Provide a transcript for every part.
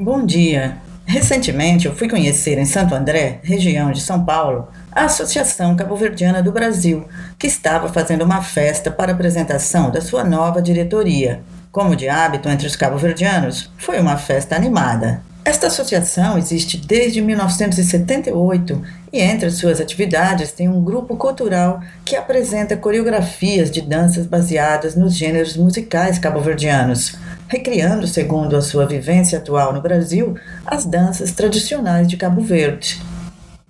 Bom dia. Recentemente eu fui conhecer em Santo André, região de São Paulo, a Associação Cabo-Verdiana do Brasil, que estava fazendo uma festa para apresentação da sua nova diretoria. Como de hábito entre os cabo-verdianos, foi uma festa animada. Esta associação existe desde 1978 e entre suas atividades tem um grupo cultural que apresenta coreografias de danças baseadas nos gêneros musicais cabo-verdianos, recriando, segundo a sua vivência atual no Brasil, as danças tradicionais de Cabo Verde.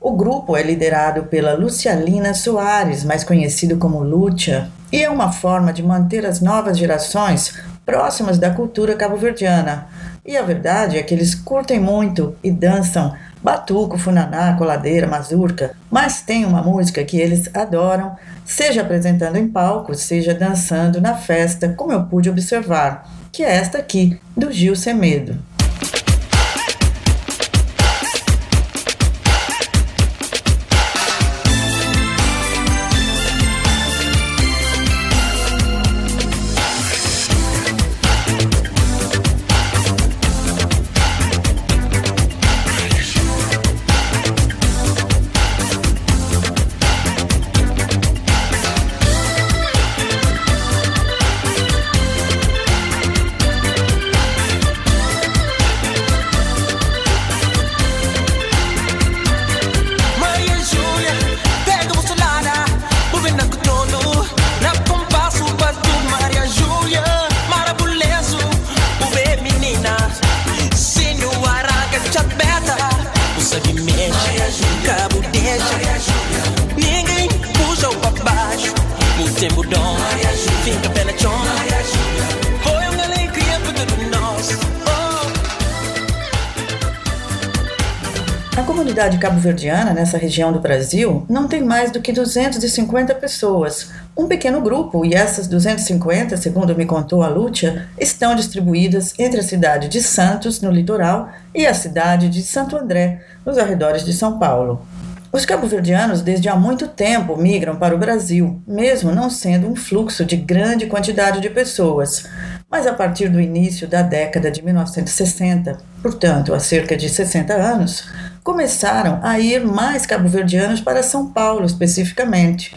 O grupo é liderado pela Lucialina Soares, mais conhecido como Lúcia, e é uma forma de manter as novas gerações próximas da cultura cabo-verdiana. E a verdade é que eles curtem muito e dançam batuco, funaná, coladeira, mazurca, mas tem uma música que eles adoram, seja apresentando em palco, seja dançando na festa, como eu pude observar, que é esta aqui, do Gil Semedo. Comunidade cabo-verdiana nessa região do Brasil não tem mais do que 250 pessoas, um pequeno grupo, e essas 250, segundo me contou a Lúcia, estão distribuídas entre a cidade de Santos, no litoral, e a cidade de Santo André, nos arredores de São Paulo. Os cabo-verdianos desde há muito tempo migram para o Brasil, mesmo não sendo um fluxo de grande quantidade de pessoas. Mas a partir do início da década de 1960, portanto há cerca de 60 anos, começaram a ir mais cabo-verdianos para São Paulo especificamente.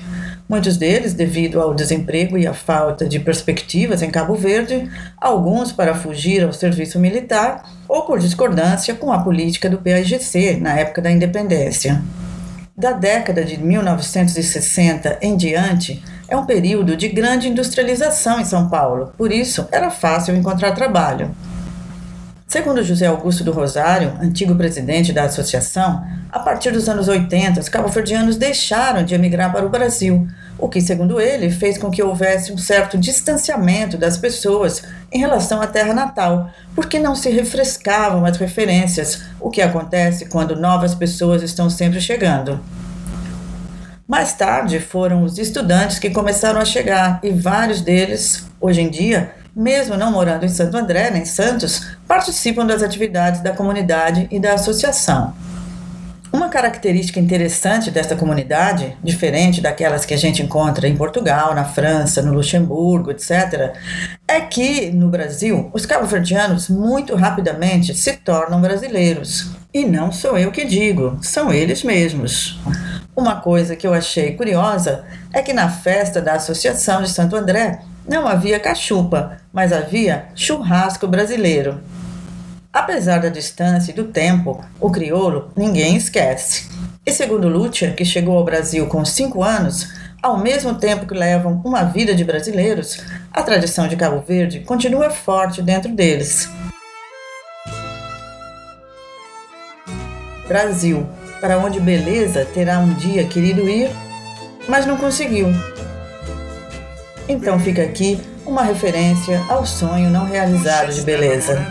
Muitos deles devido ao desemprego e à falta de perspectivas em Cabo Verde, alguns para fugir ao serviço militar ou por discordância com a política do PAIGC na época da independência. Da década de 1960 em diante, é um período de grande industrialização em São Paulo, por isso era fácil encontrar trabalho. Segundo José Augusto do Rosário, antigo presidente da associação, a partir dos anos 80, os cabo-verdianos deixaram de emigrar para o Brasil, o que, segundo ele, fez com que houvesse um certo distanciamento das pessoas em relação à terra natal, porque não se refrescavam as referências, o que acontece quando novas pessoas estão sempre chegando. Mais tarde foram os estudantes que começaram a chegar e vários deles, hoje em dia, mesmo não morando em Santo André nem Santos, participam das atividades da comunidade e da associação. Uma característica interessante desta comunidade, diferente daquelas que a gente encontra em Portugal, na França, no Luxemburgo, etc., é que, no Brasil, os cabo-verdianos muito rapidamente se tornam brasileiros. E não sou eu que digo, são eles mesmos. Uma coisa que eu achei curiosa é que na festa da Associação de Santo André, não havia cachupa, mas havia churrasco brasileiro. Apesar da distância e do tempo, o crioulo ninguém esquece. E segundo Lúcia, que chegou ao Brasil com cinco anos, ao mesmo tempo que levam uma vida de brasileiros, a tradição de Cabo Verde continua forte dentro deles. Brasil, para onde beleza terá um dia querido ir, mas não conseguiu. Então fica aqui uma referência ao sonho não realizado de beleza.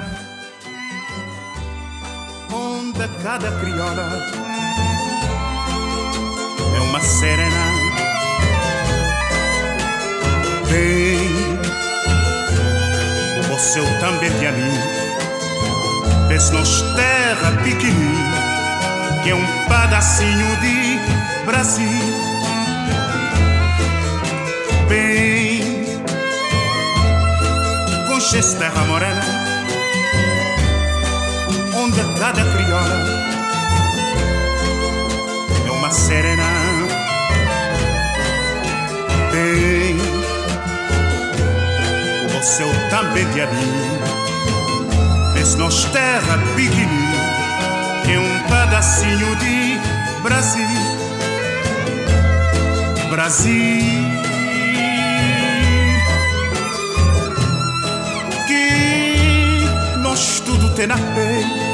Onde cada criola é uma serena. Vem, você também de mim, nos terra pequenina, que é um pedacinho de Brasil. Manchester morena onde cada criola é uma serena. Tem o céu também de mim, mas nós terra pequenina, que um pedacinho de Brasil. Brasil. nós tudo tem na pele.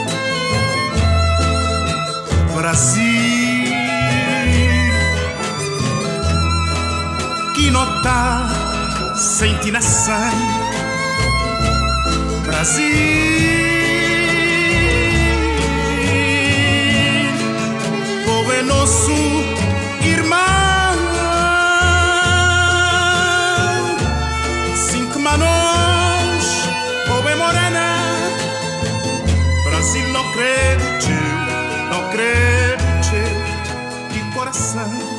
Brasil, que nota sente na sangue. Brasil, Não crente, não crente, que coração